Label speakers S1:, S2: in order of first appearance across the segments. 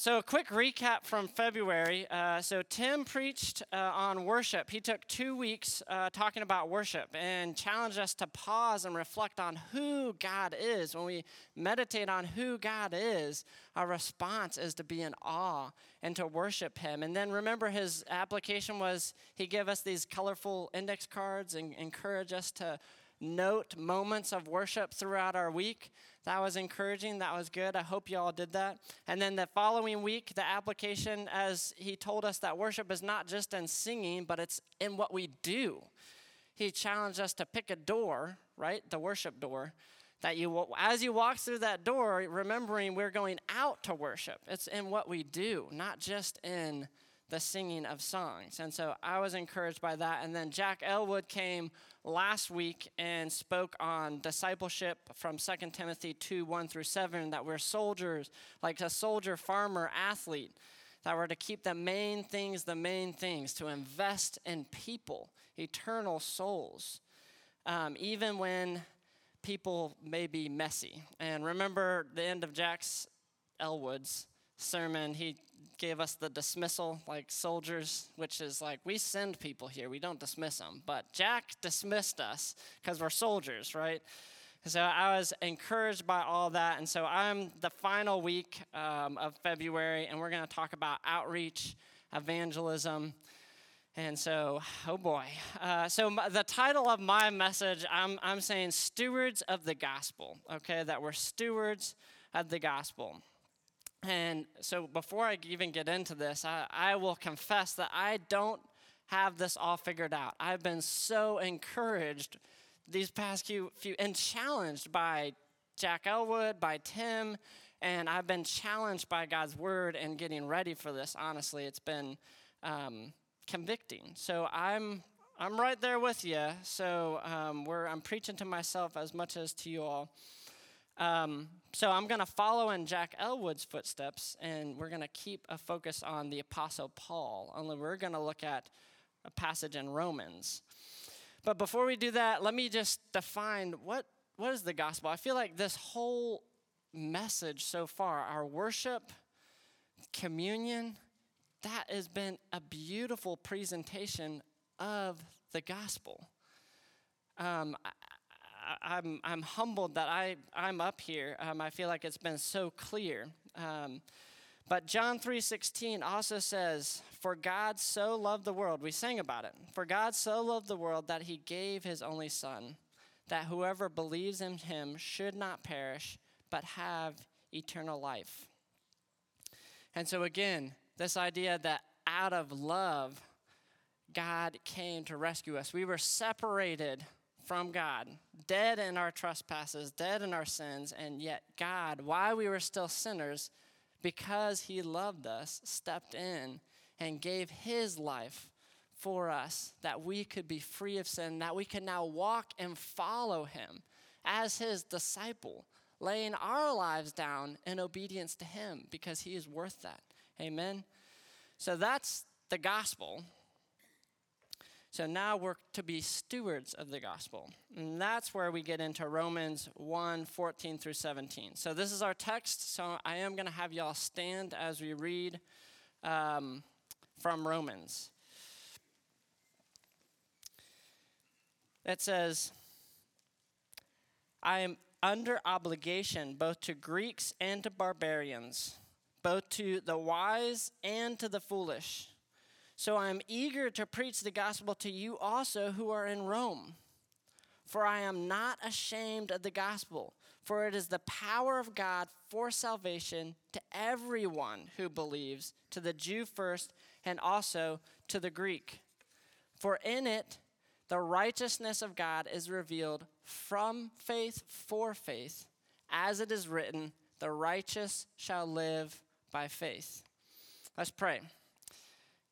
S1: so, a quick recap from February. Uh, so, Tim preached uh, on worship. He took two weeks uh, talking about worship and challenged us to pause and reflect on who God is. When we meditate on who God is, our response is to be in awe and to worship Him. And then remember, his application was he gave us these colorful index cards and encouraged us to note moments of worship throughout our week. That was encouraging. That was good. I hope you all did that. And then the following week, the application, as he told us that worship is not just in singing, but it's in what we do. He challenged us to pick a door, right? The worship door. That you, as you walk through that door, remembering we're going out to worship. It's in what we do, not just in the singing of songs. And so I was encouraged by that. And then Jack Elwood came last week and spoke on discipleship from 2 Timothy 2 1 through 7, that we're soldiers, like a soldier, farmer, athlete, that we're to keep the main things the main things, to invest in people, eternal souls, um, even when people may be messy. And remember the end of Jack's Elwood's sermon, he gave us the dismissal, like soldiers, which is like we send people here, we don't dismiss them. But Jack dismissed us because we're soldiers, right? So I was encouraged by all that. And so I'm the final week um, of February, and we're going to talk about outreach, evangelism. And so, oh boy. Uh, so, the title of my message, I'm, I'm saying stewards of the gospel, okay? That we're stewards of the gospel. And so, before I even get into this, I, I will confess that I don't have this all figured out. I've been so encouraged these past few, few and challenged by Jack Elwood, by Tim, and I've been challenged by God's word and getting ready for this. Honestly, it's been um, convicting. So I'm I'm right there with you. So um, we're I'm preaching to myself as much as to you all. Um, so I'm going to follow in Jack Elwood's footsteps, and we're going to keep a focus on the Apostle Paul. Only we're going to look at a passage in Romans. But before we do that, let me just define what, what is the gospel. I feel like this whole message so far, our worship, communion, that has been a beautiful presentation of the gospel. Um, I'm, I'm humbled that I, I'm up here. Um, I feel like it's been so clear. Um, but John 3:16 also says, "For God so loved the world." We sang about it. For God so loved the world that he gave his only son, that whoever believes in him should not perish, but have eternal life. And so again, this idea that out of love God came to rescue us. We were separated from God, dead in our trespasses, dead in our sins, and yet God, while we were still sinners, because He loved us, stepped in and gave His life for us that we could be free of sin, that we can now walk and follow Him as His disciple, laying our lives down in obedience to Him because He is worth that. Amen. So that's the gospel. So now we're to be stewards of the gospel. And that's where we get into Romans 1 14 through 17. So this is our text. So I am going to have y'all stand as we read um, from Romans. It says, I am under obligation both to Greeks and to barbarians, both to the wise and to the foolish. So I am eager to preach the gospel to you also who are in Rome. For I am not ashamed of the gospel, for it is the power of God for salvation to everyone who believes, to the Jew first, and also to the Greek. For in it, the righteousness of God is revealed from faith for faith, as it is written, the righteous shall live by faith. Let's pray.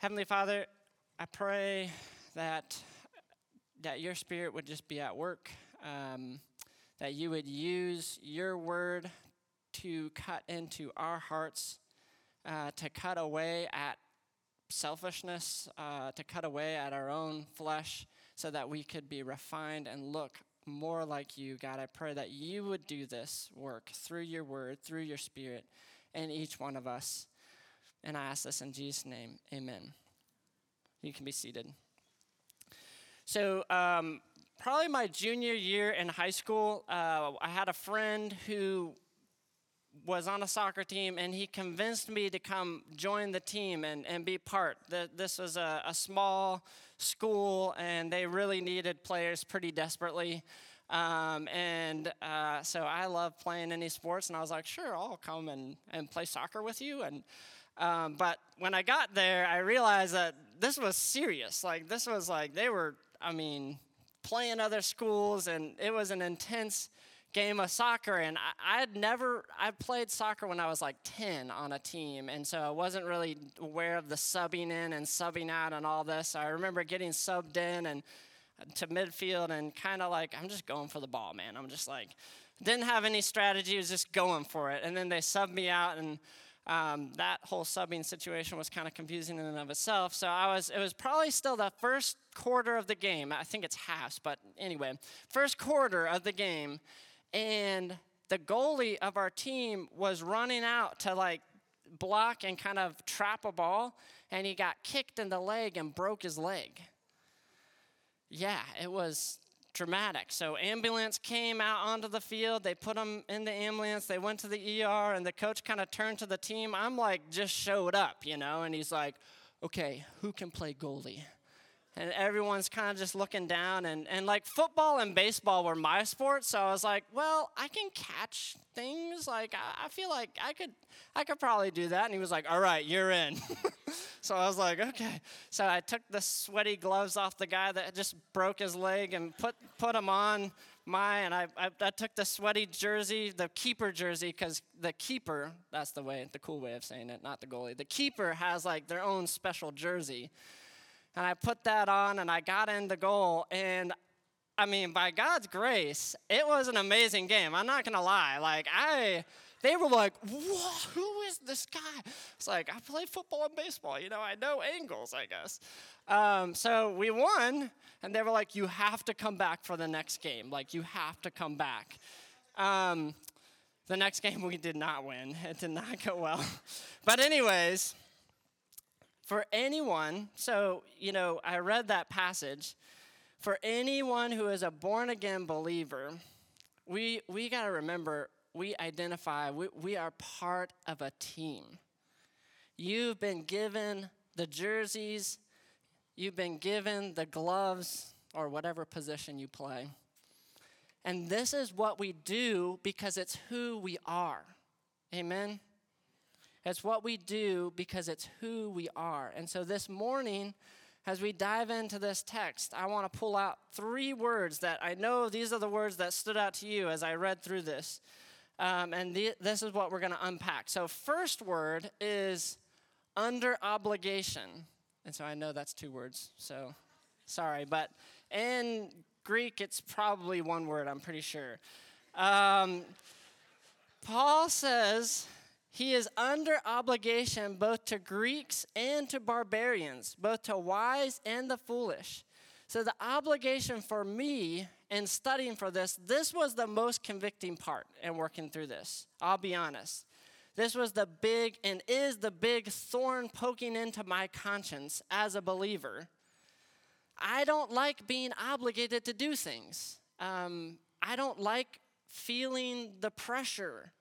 S1: Heavenly Father, I pray that that your spirit would just be at work, um, that you would use your word to cut into our hearts, uh, to cut away at selfishness, uh, to cut away at our own flesh, so that we could be refined and look more like you, God. I pray that you would do this work through your word, through your spirit, in each one of us. And I ask this in Jesus' name. Amen. You can be seated. So, um, probably my junior year in high school, uh, I had a friend who was on a soccer team and he convinced me to come join the team and, and be part. The, this was a, a small school and they really needed players pretty desperately. Um, and uh, so I love playing any sports, and I was like, sure, I'll come and, and play soccer with you. And um, but when I got there, I realized that this was serious. Like this was like they were, I mean, playing other schools, and it was an intense game of soccer. And I, had never, I played soccer when I was like 10 on a team, and so I wasn't really aware of the subbing in and subbing out and all this. I remember getting subbed in and to midfield and kind of like, I'm just going for the ball, man. I'm just like, didn't have any strategy, was just going for it. And then they subbed me out, and um, that whole subbing situation was kind of confusing in and of itself. So I was, it was probably still the first quarter of the game. I think it's halves, but anyway, first quarter of the game, and the goalie of our team was running out to like block and kind of trap a ball, and he got kicked in the leg and broke his leg yeah, it was dramatic. So ambulance came out onto the field. They put him in the ambulance. They went to the ER, and the coach kind of turned to the team. I'm like, just showed up, you know, and he's like, okay, who can play goalie? and everyone's kind of just looking down and, and like football and baseball were my sports so i was like well i can catch things like I, I feel like i could i could probably do that and he was like all right you're in so i was like okay so i took the sweaty gloves off the guy that just broke his leg and put put them on my and I, I, I took the sweaty jersey the keeper jersey because the keeper that's the way the cool way of saying it not the goalie the keeper has like their own special jersey and I put that on and I got in the goal. And I mean, by God's grace, it was an amazing game. I'm not gonna lie. Like, I, they were like, who is this guy? It's like, I play football and baseball. You know, I know angles, I guess. Um, so we won, and they were like, you have to come back for the next game. Like, you have to come back. Um, the next game we did not win. It did not go well. but, anyways, for anyone, so, you know, I read that passage. For anyone who is a born again believer, we, we got to remember we identify, we, we are part of a team. You've been given the jerseys, you've been given the gloves, or whatever position you play. And this is what we do because it's who we are. Amen? It's what we do because it's who we are. And so this morning, as we dive into this text, I want to pull out three words that I know these are the words that stood out to you as I read through this. Um, and this is what we're going to unpack. So, first word is under obligation. And so I know that's two words, so sorry. But in Greek, it's probably one word, I'm pretty sure. Um, Paul says he is under obligation both to Greeks and to barbarians, both to wise and the foolish. So, the obligation for me in studying for this, this was the most convicting part in working through this. I'll be honest. This was the big and is the big thorn poking into my conscience as a believer. I don't like being obligated to do things. Um, I don't like feeling the pressure.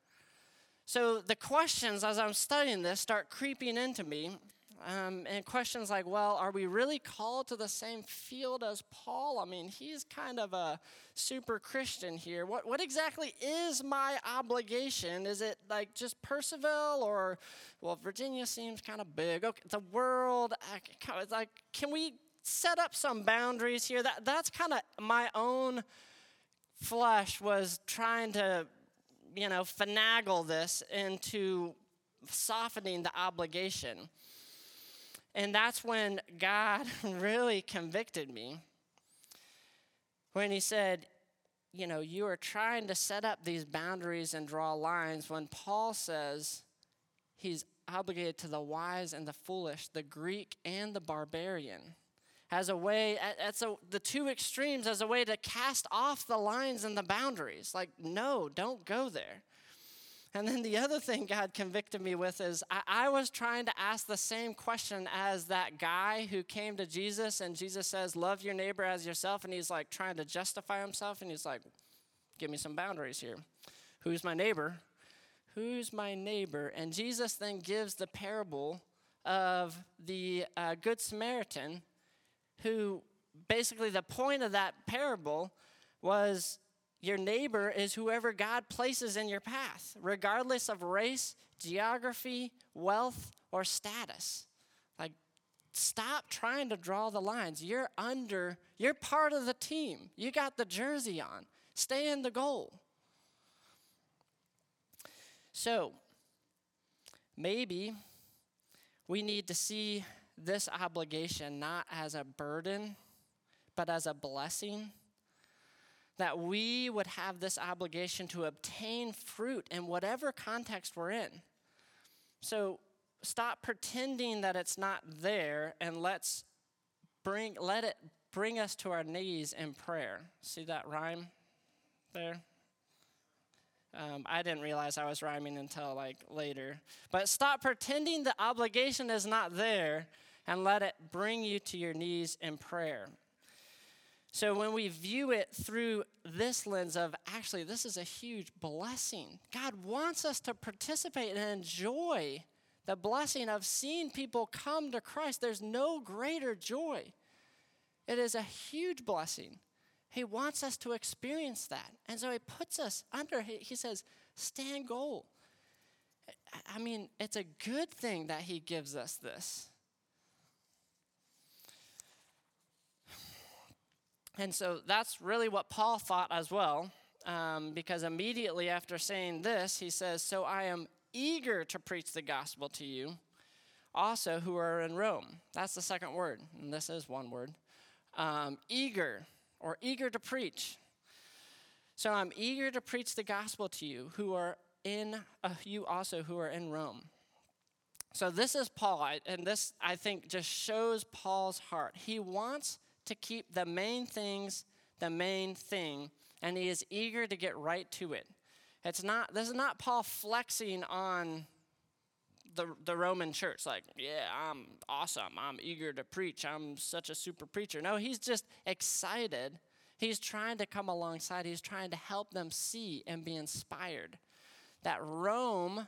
S1: So the questions as I'm studying this start creeping into me. Um, and questions like, well, are we really called to the same field as Paul? I mean, he's kind of a super Christian here. What, what exactly is my obligation? Is it like just Purcellville or, well, Virginia seems kind of big. Okay, the world, like, can we set up some boundaries here? That, that's kind of my own flesh was trying to you know, finagle this into softening the obligation. And that's when God really convicted me. When He said, you know, you are trying to set up these boundaries and draw lines. When Paul says he's obligated to the wise and the foolish, the Greek and the barbarian as a way, as a, the two extremes, as a way to cast off the lines and the boundaries. Like, no, don't go there. And then the other thing God convicted me with is I, I, was trying to ask the same question as that guy who came to Jesus, and Jesus says, Love your neighbor as yourself. And he's like trying to justify himself, and he's like, Give me some boundaries here. Who's my neighbor? Who's my neighbor? And Jesus then gives the parable of the uh, Good Samaritan, who basically the point of that parable was your neighbor is whoever God places in your path, regardless of race, geography, wealth, or status. Like, stop trying to draw the lines. You're under, you're part of the team. You got the jersey on. Stay in the goal. So, maybe we need to see this obligation not as a burden, but as a blessing that we would have this obligation to obtain fruit in whatever context we're in. So stop pretending that it's not there and let's bring let it bring us to our knees in prayer. See that rhyme there? Um, I didn't realize I was rhyming until like later. But stop pretending the obligation is not there and let it bring you to your knees in prayer. So when we view it through this lens of actually, this is a huge blessing, God wants us to participate and enjoy the blessing of seeing people come to Christ. There's no greater joy. It is a huge blessing. He wants us to experience that. And so he puts us under, he says, stand goal. I mean, it's a good thing that he gives us this. And so that's really what Paul thought as well, um, because immediately after saying this, he says, So I am eager to preach the gospel to you, also who are in Rome. That's the second word, and this is one word. Um, eager, or eager to preach. So I'm eager to preach the gospel to you who are in, uh, you also who are in Rome. So this is Paul, and this I think just shows Paul's heart. He wants to keep the main things the main thing, and he is eager to get right to it. It's not, this is not Paul flexing on the, the Roman church, like, yeah, I'm awesome. I'm eager to preach. I'm such a super preacher. No, he's just excited. He's trying to come alongside, he's trying to help them see and be inspired that Rome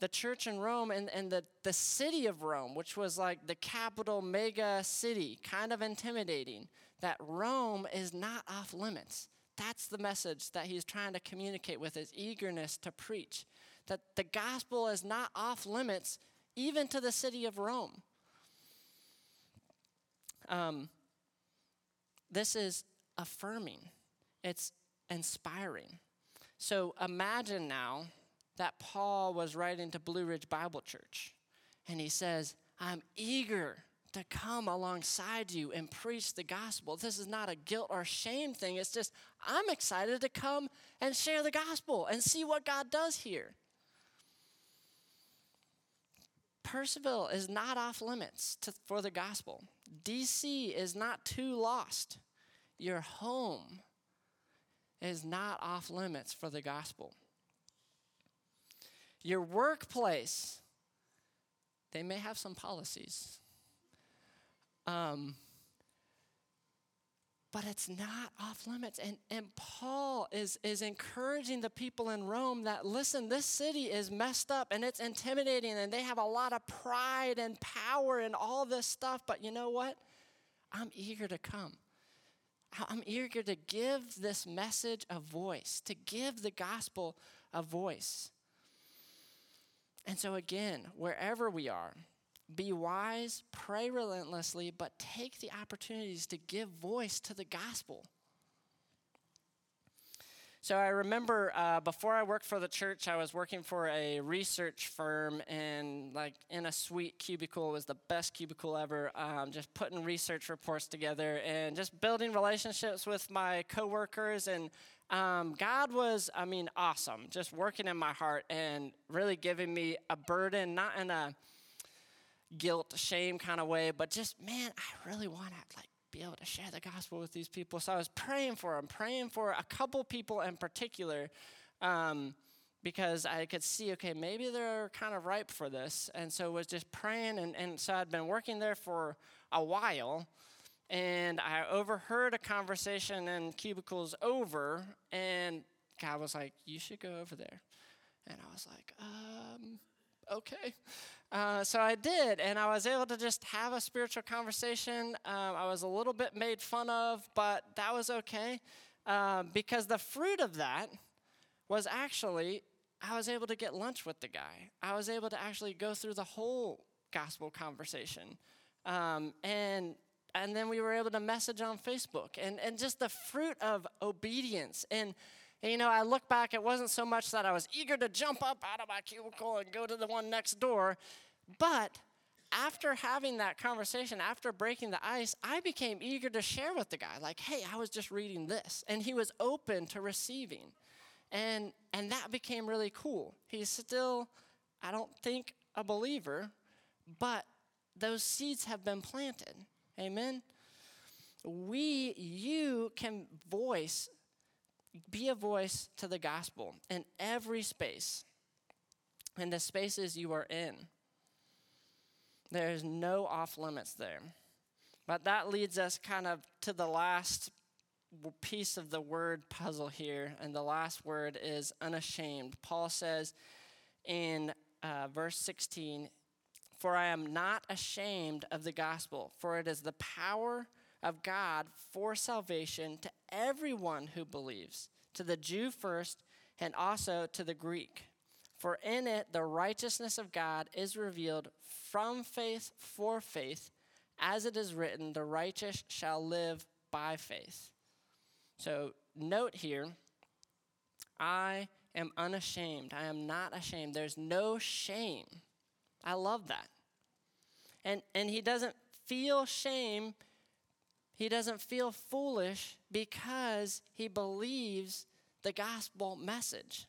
S1: the church in Rome and, and the, the city of Rome, which was like the capital mega city, kind of intimidating, that Rome is not off limits. That's the message that he's trying to communicate with his eagerness to preach. That the gospel is not off limits, even to the city of Rome. Um, this is affirming, it's inspiring. So imagine now that Paul was writing to Blue Ridge Bible Church. And he says, I'm eager to come alongside you and preach the gospel. This is not a guilt or shame thing. It's just, I'm excited to come and share the gospel and see what God does here. Purcellville is not off limits to, for the gospel. DC is not too lost. Your home is not off limits for the gospel. Your workplace, they may have some policies. Um, but it's not off limits. And, and Paul is, is encouraging the people in Rome that, listen, this city is messed up and it's intimidating and they have a lot of pride and power and all this stuff. But you know what? I'm eager to come. I'm eager to give this message a voice, to give the gospel a voice. And so, again, wherever we are, be wise, pray relentlessly, but take the opportunities to give voice to the gospel. So I remember uh, before I worked for the church, I was working for a research firm, and like in a sweet cubicle it was the best cubicle ever. Um, just putting research reports together and just building relationships with my coworkers and um, God was, I mean, awesome, just working in my heart and really giving me a burden, not in a guilt, shame kind of way, but just, man, I really want to like be able to share the gospel with these people. So I was praying for them, praying for a couple people in particular um, because I could see, okay, maybe they're kind of ripe for this. And so was just praying. And, and so I'd been working there for a while. And I overheard a conversation in cubicles over. And God was like, you should go over there. And I was like, um, okay. Uh, so I did, and I was able to just have a spiritual conversation. Um, I was a little bit made fun of, but that was okay um, because the fruit of that was actually I was able to get lunch with the guy. I was able to actually go through the whole gospel conversation. Um, and and then we were able to message on Facebook and, and just the fruit of obedience. And, and, you know, I look back, it wasn't so much that I was eager to jump up out of my cubicle and go to the one next door, but after having that conversation, after breaking the ice, I became eager to share with the guy, like, hey, I was just reading this. And he was open to receiving. And, and that became really cool. He's still, I don't think, a believer, but those seeds have been planted. Amen? We, you can voice, be a voice to the gospel in every space, in the spaces you are in. There's no off limits there. But that leads us kind of to the last piece of the word puzzle here, and the last word is unashamed. Paul says in uh, verse 16, For I am not ashamed of the gospel, for it is the power of God for salvation to everyone who believes, to the Jew first, and also to the Greek. For in it the righteousness of God is revealed from faith for faith, as it is written, the righteous shall live by faith. So note here, I am unashamed. I am not ashamed. There's no shame. I love that. And and he doesn't feel shame. He doesn't feel foolish because he believes the gospel message.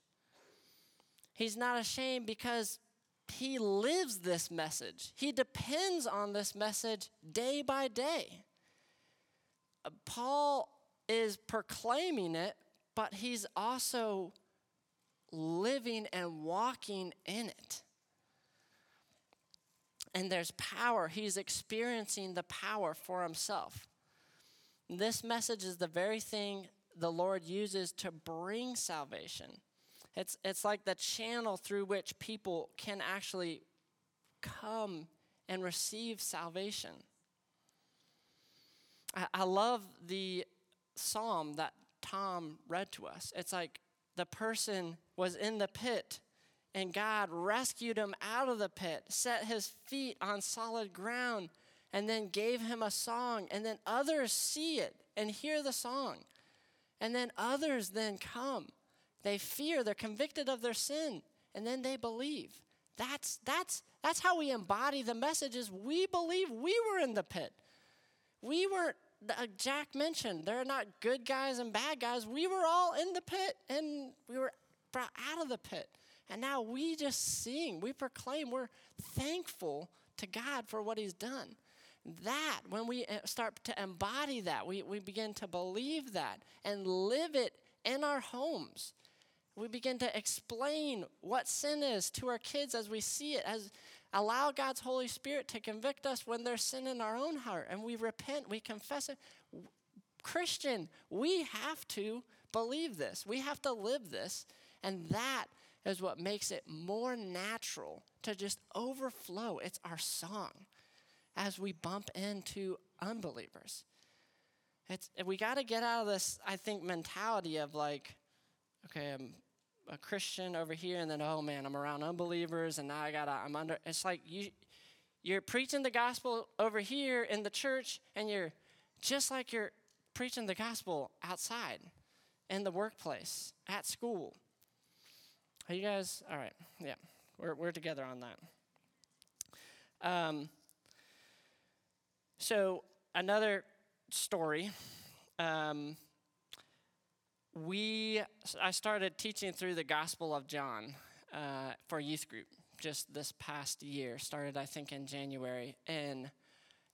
S1: He's not ashamed because he lives this message. He depends on this message day by day. Paul is proclaiming it, but he's also living and walking in it. And there's power. He's experiencing the power for himself. This message is the very thing the Lord uses to bring salvation. It's, it's like the channel through which people can actually come and receive salvation. I, I love the psalm that Tom read to us. It's like the person was in the pit and God rescued him out of the pit, set his feet on solid ground, and then gave him a song. And then others see it and hear the song. And then others then come. They fear, they're convicted of their sin, and then they believe. That's, that's, that's how we embody the messages. We believe we were in the pit. We weren't uh, Jack mentioned, they're not good guys and bad guys. We were all in the pit and we were brought out of the pit. And now we just sing, we proclaim, we're thankful to God for what He's done. That, when we uh, start to embody that, we, we begin to believe that and live it in our homes. We begin to explain what sin is to our kids as we see it, as allow God's Holy Spirit to convict us when there's sin in our own heart and we repent, we confess it. Christian, we have to believe this. We have to live this. And that is what makes it more natural to just overflow. It's our song as we bump into unbelievers. It's, we got to get out of this, I think, mentality of like, okay, I'm a Christian over here, and then oh man, I'm around unbelievers, and now I gotta I'm under. It's like you you're preaching the gospel over here in the church, and you're just like you're preaching the gospel outside, in the workplace, at school. Are you guys all right? Yeah, we're we're together on that. Um. So another story. Um, we I started teaching through the Gospel of John uh, for youth group just this past year. Started I think in January, and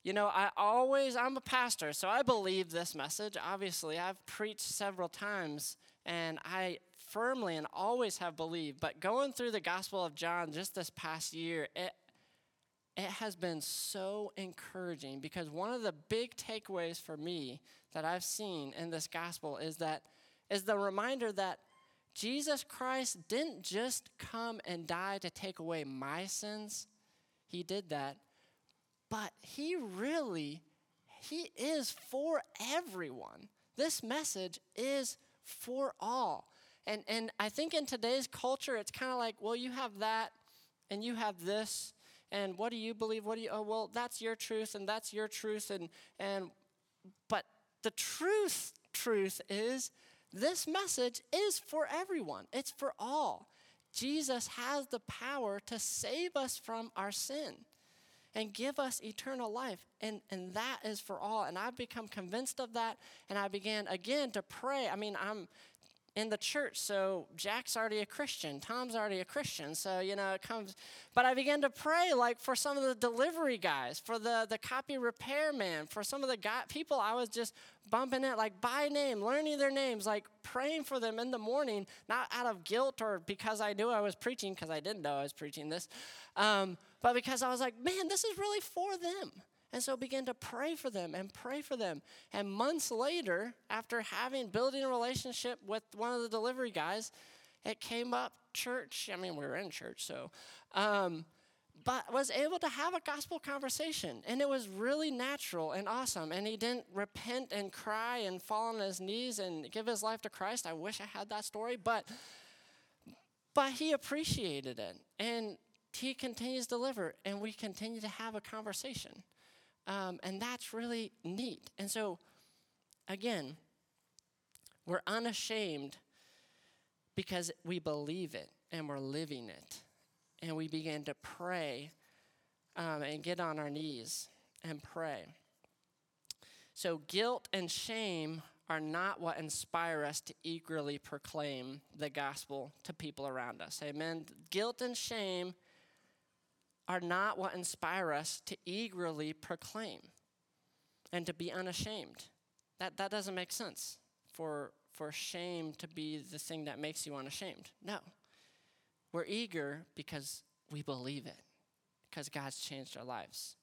S1: you know I always I'm a pastor, so I believe this message. Obviously, I've preached several times, and I firmly and always have believed. But going through the Gospel of John just this past year, it it has been so encouraging because one of the big takeaways for me that I've seen in this gospel is that is the reminder that Jesus Christ didn't just come and die to take away my sins. He did that. But he really he is for everyone. This message is for all. And and I think in today's culture it's kind of like, well, you have that and you have this and what do you believe? What do you, oh, well, that's your truth and that's your truth. And, and, but the truth, truth is this message is for everyone, it's for all. Jesus has the power to save us from our sin and give us eternal life. And, and that is for all. And I've become convinced of that. And I began again to pray. I mean, I'm in the church. So Jack's already a Christian. Tom's already a Christian. So, you know, it comes. But I began to pray, like, for some of the delivery guys, for the, the copy repair man, for some of the guy, people I was just bumping it, like, by name, learning their names, like, praying for them in the morning, not out of guilt or because I knew I was preaching, because I didn't know I was preaching this, um, but because I was like, man, this is really for them. And so began to pray for them and pray for them. And months later, after having building a relationship with one of the delivery guys, it came up church. I mean, we were in church, so um, but was able to have a gospel conversation. And it was really natural and awesome. And he didn't repent and cry and fall on his knees and give his life to christ. I wish i had that story but but he appreciated it. And he continues to deliver and we continue to have a conversation um, and that's really neat. And so, again, we're unashamed because we believe it and we're living it. And we begin to pray um, and get on our knees and pray. So, guilt and shame are not what inspire us to eagerly proclaim the gospel to people around us. Amen. Guilt and shame are not what inspire us to eagerly proclaim and to be unashamed. That, that doesn't make sense for, for shame to be the thing that makes you unashamed. No. We're eager because we believe it, because God's changed our lives.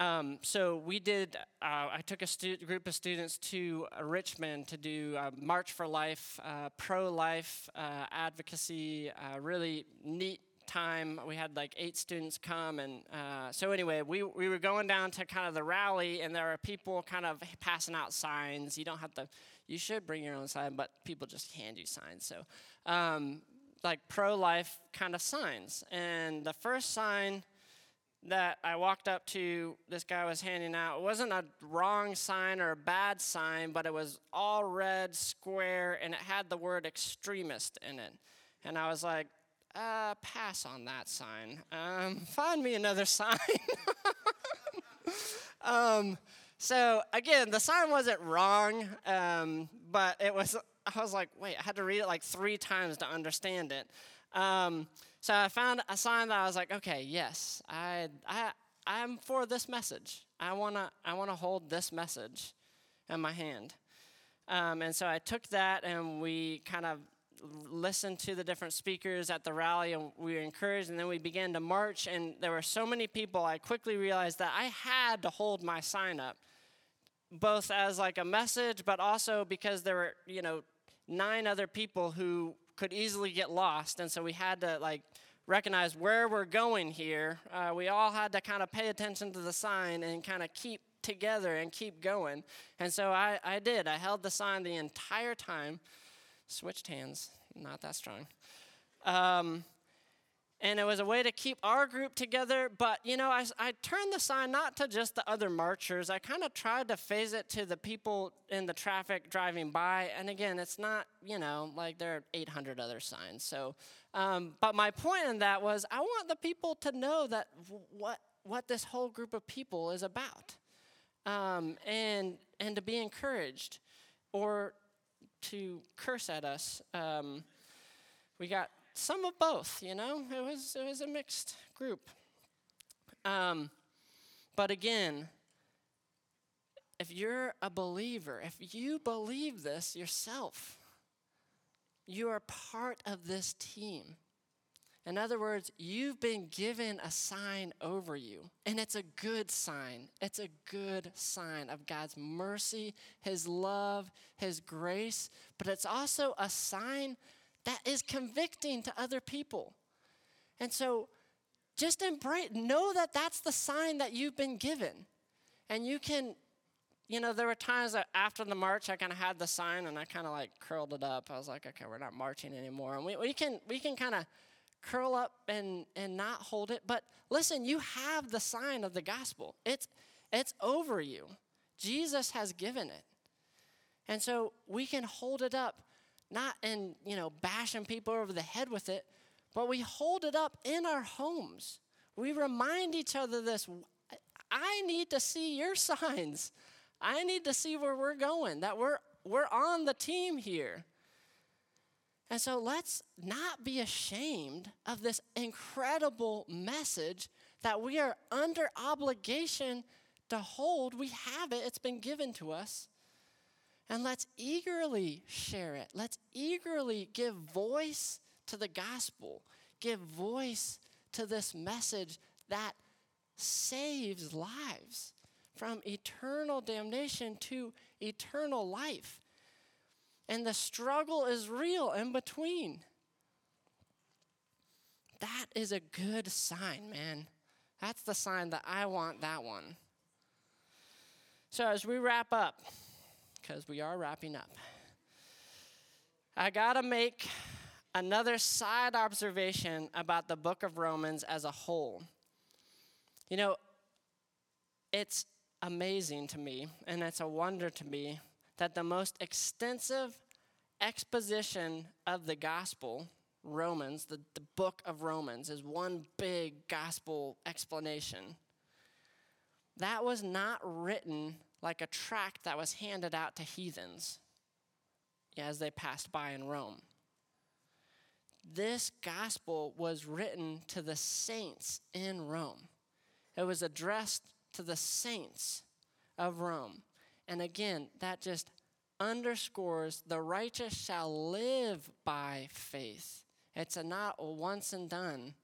S1: Um, so we did. Uh, I took a stu- group of students to uh, Richmond to do uh, March for Life, uh, pro-life uh, advocacy. Really neat time we had like eight students come and uh, so anyway we, we were going down to kind of the rally and there are people kind of passing out signs you don't have to you should bring your own sign but people just hand you signs so um, like pro-life kind of signs and the first sign that I walked up to, this guy was handing out. It wasn't a wrong sign or a bad sign, but it was all red, square, and it had the word extremist in it. And I was like, uh, pass on that sign. Um, find me another sign. um, so again, the sign wasn't wrong, um, but it was. I was like, wait, I had to read it like three times to understand it. Um, so I found a sign that I was like, okay, yes, I, I, I'm for this message. I wanna, I wanna hold this message in my hand. Um, and so I took that and we kind of listened to the different speakers at the rally and we were encouraged. And then we began to march and there were so many people i quickly realized that i had to hold my sign up both as like a message but also because there were you know nine other people who could easily get lost. And so we had to like recognize where we're going here. Uh, we all had to kind of pay attention to the sign and kind of keep together and keep going. And so I, I did. I held the sign the entire time switched hands, not that strong. Um, and it was a way to keep our group together. But, you know, I, I turned the sign not to just the other marchers. I kind of tried to phase it to the people in the traffic driving by. And again, it's not, you know, like there are 800 other signs. So, um, but my point in that was I want the people to know that what, what this whole group of people is about um, and, and to be encouraged or to curse at us. Um, we got some of both, you know. It was it was a mixed group. Um, but again, if you're a believer, if you believe this yourself, You are part of this team. In other words, you've been given a sign over you, and it's a good sign. It's a good sign of God's mercy, His love, His grace, but it's also a sign that is convicting to other people. And so just embrace, know that that's the sign that you've been given. And you can, you know, there were times that after the march, I kind of had the sign and I kind of like curled it up. I was like, okay, we're not marching anymore. And we, we can, we can kind of curl up and, and not hold it. But listen, you have the sign of the gospel. It's, it's over you. Jesus has given it. And so we can hold it up, not in, you know, bashing people over the head with it, but we hold it up in our homes. We remind each other this I need to see your signs. I need to see where we're going, that we're, we're on the team here. And so let's not be ashamed of this incredible message that we are under obligation to hold. We have it, it's been given to us. And let's eagerly share it. Let's eagerly give voice to the gospel, give voice to this message that saves lives from eternal damnation to eternal life. And the struggle is real in between. That is a good sign, man. That's the sign that I want that one. So, as we wrap up, because we are wrapping up, I got to make another side observation about the book of Romans as a whole. You know, it's amazing to me, and it's a wonder to me that the most extensive exposition of the gospel, Romans, the, the book of Romans, is one big gospel explanation. That was not written like a tract that was handed out to heathens as they passed by in Rome. This gospel was written to the saints in Rome. It was addressed to the saints of Rome. And again, that just underscores the righteous shall live by faith. It's a not a once and done.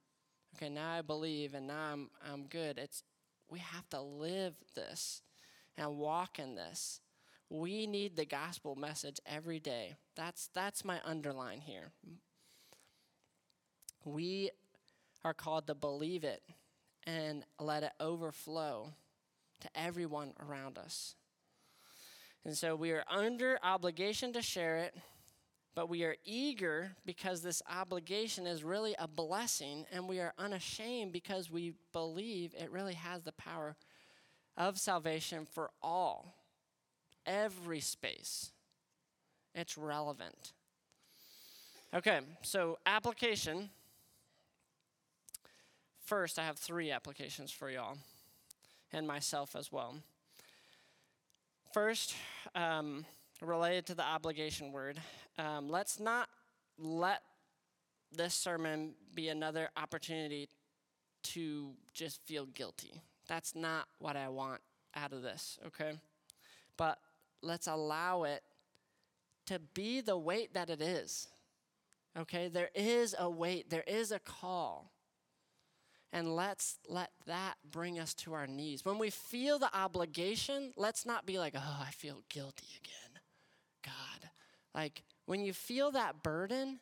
S1: Okay, now I believe and now I'm, I'm good. It's we have to live this and walk in this. We need the gospel message every day. That's that's my underline here. We are called to believe it and let it overflow to everyone around us. And so we are under obligation to share it, but we are eager because this obligation is really a blessing, and we are unashamed because we believe it really has the power of salvation for all, every space. It's relevant. Okay, so application. First, I have three applications for y'all and myself as well. First, um, related to the obligation word, um, let's not let this sermon be another opportunity to just feel guilty. That's not what I want out of this, okay? But let's allow it to be the weight that it is. Okay? There is a weight, there is a call. And let's let that bring us to our knees. When we feel the obligation, let's not be like, oh, I feel guilty again. God. Like, when you feel that burden,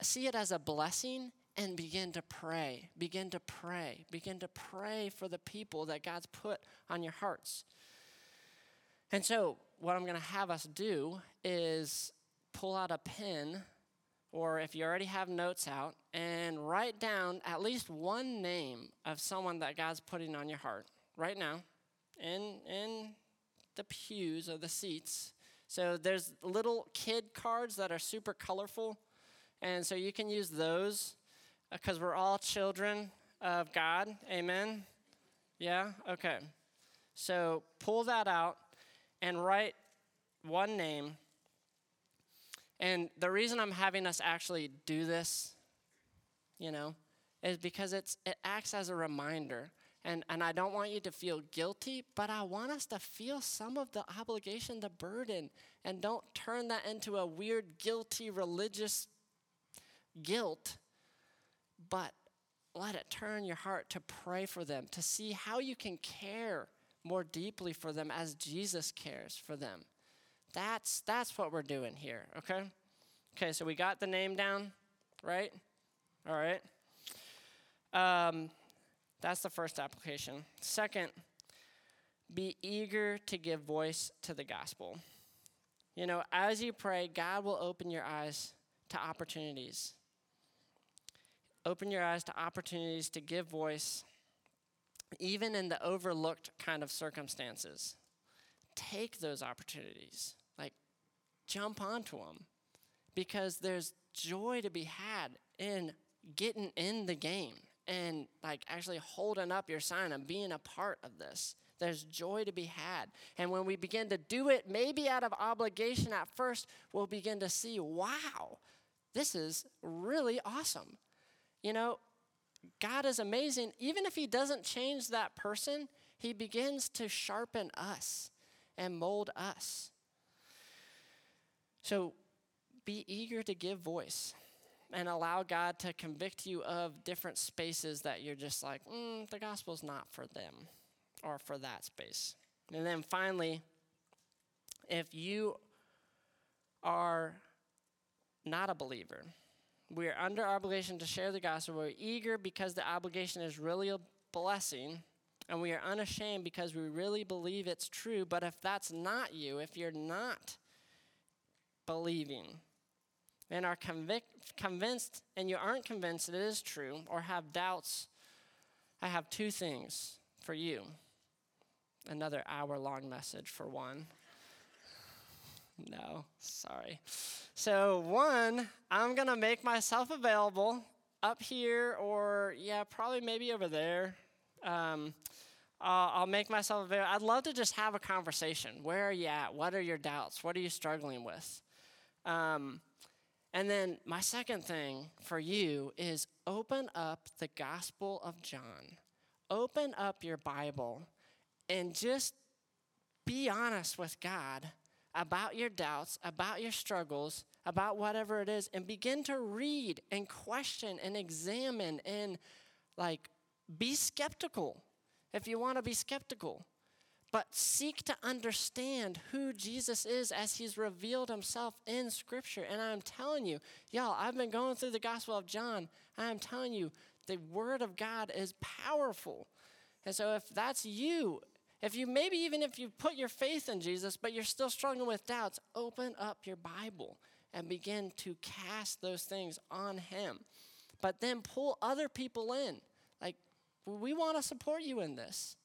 S1: see it as a blessing and begin to pray. Begin to pray. Begin to pray for the people that God's put on your hearts. And so, what I'm going to have us do is pull out a pen or if you already have notes out, and write down at least one name of someone that God's putting on your heart right now in, in the pews or the seats. So there's little kid cards that are super colorful, and so you can use those because uh, we're all children of God. Amen? Yeah? Okay. So pull that out and write one name and the reason I'm having us actually do this, you know, is because it's it acts as a reminder. And, and I don't want you to feel guilty, but I want us to feel some of the obligation, the burden, and don't turn that into a weird, guilty, religious guilt, but let it turn your heart to pray for them, to see how you can care more deeply for them as Jesus cares for them. That's, that's what we're doing here, okay? Okay, so we got the name down, right? All right. Um, that's the first application. Second, be eager to give voice to the gospel. You know, as you pray, God will open your eyes to opportunities. Open your eyes to opportunities to give voice, even in the overlooked kind of circumstances. Take those opportunities, like jump onto them, because there's joy to be had in getting in the game and like actually holding up your sign and being a part of this. There's joy to be had. And when we begin to do it, maybe out of obligation at first, we'll begin to see, wow, this is really awesome. You know, God is amazing. Even if He doesn't change that person, He begins to sharpen us and mold us. So be eager to give voice and allow God to convict you of different spaces that you're just like, mm, the gospel's not for them or for that space. And then finally, if you are not a believer, we are under obligation to share the gospel. We're eager because the obligation is really a blessing, and we are unashamed because we really believe it's true. But if that's not you, if you're not believing, and are convic- convinced and you aren't convinced that it is true or have doubts, I have two things for you. Another hour long message for one. No, sorry. So, one, I'm going to make myself available up here or, yeah, probably maybe over there. Um, uh, I'll make myself available. I'd love to just have a conversation. Where are you at? What are your doubts? What are you struggling with? Um, and then my second thing for you is open up the Gospel of John. Open up your Bible and just be honest with God about your doubts, about your struggles, about whatever it is, and begin to read and question and examine and like be skeptical if you want to be skeptical but seek to understand who Jesus is as he's revealed himself in Scripture. And I'm telling you, y'all, I've been going through the Gospel of John. I'm telling you, the Word of God is powerful. And so if that's you, if you maybe even if you put your faith in Jesus, but you're still struggling with doubts, open up your Bible and begin to cast those things on Him. But then pull other people in. Like, we want to support you in this.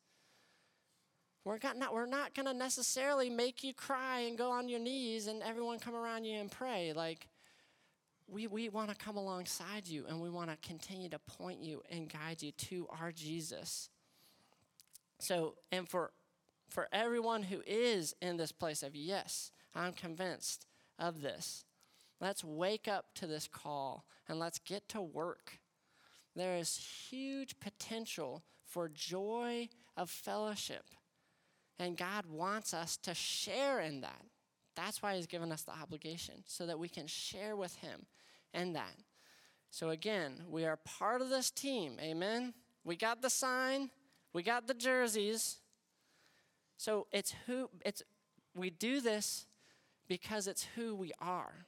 S1: We're not, we're not going to necessarily make you cry and go on your knees and everyone come around you and pray. Like, we, we want to come alongside you and we want to continue to point you and guide you to our Jesus. So, and for, for everyone who is in this place of, yes, I'm convinced of this, let's wake up to this call and let's get to work. There is huge potential for joy of fellowship and God wants us to share in that. That's why He's given us the obligation, so that we can share with Him in that. So again, we are part of this team. Amen. We got the sign, we got the jerseys. So it's who it's we do this because it's who we are.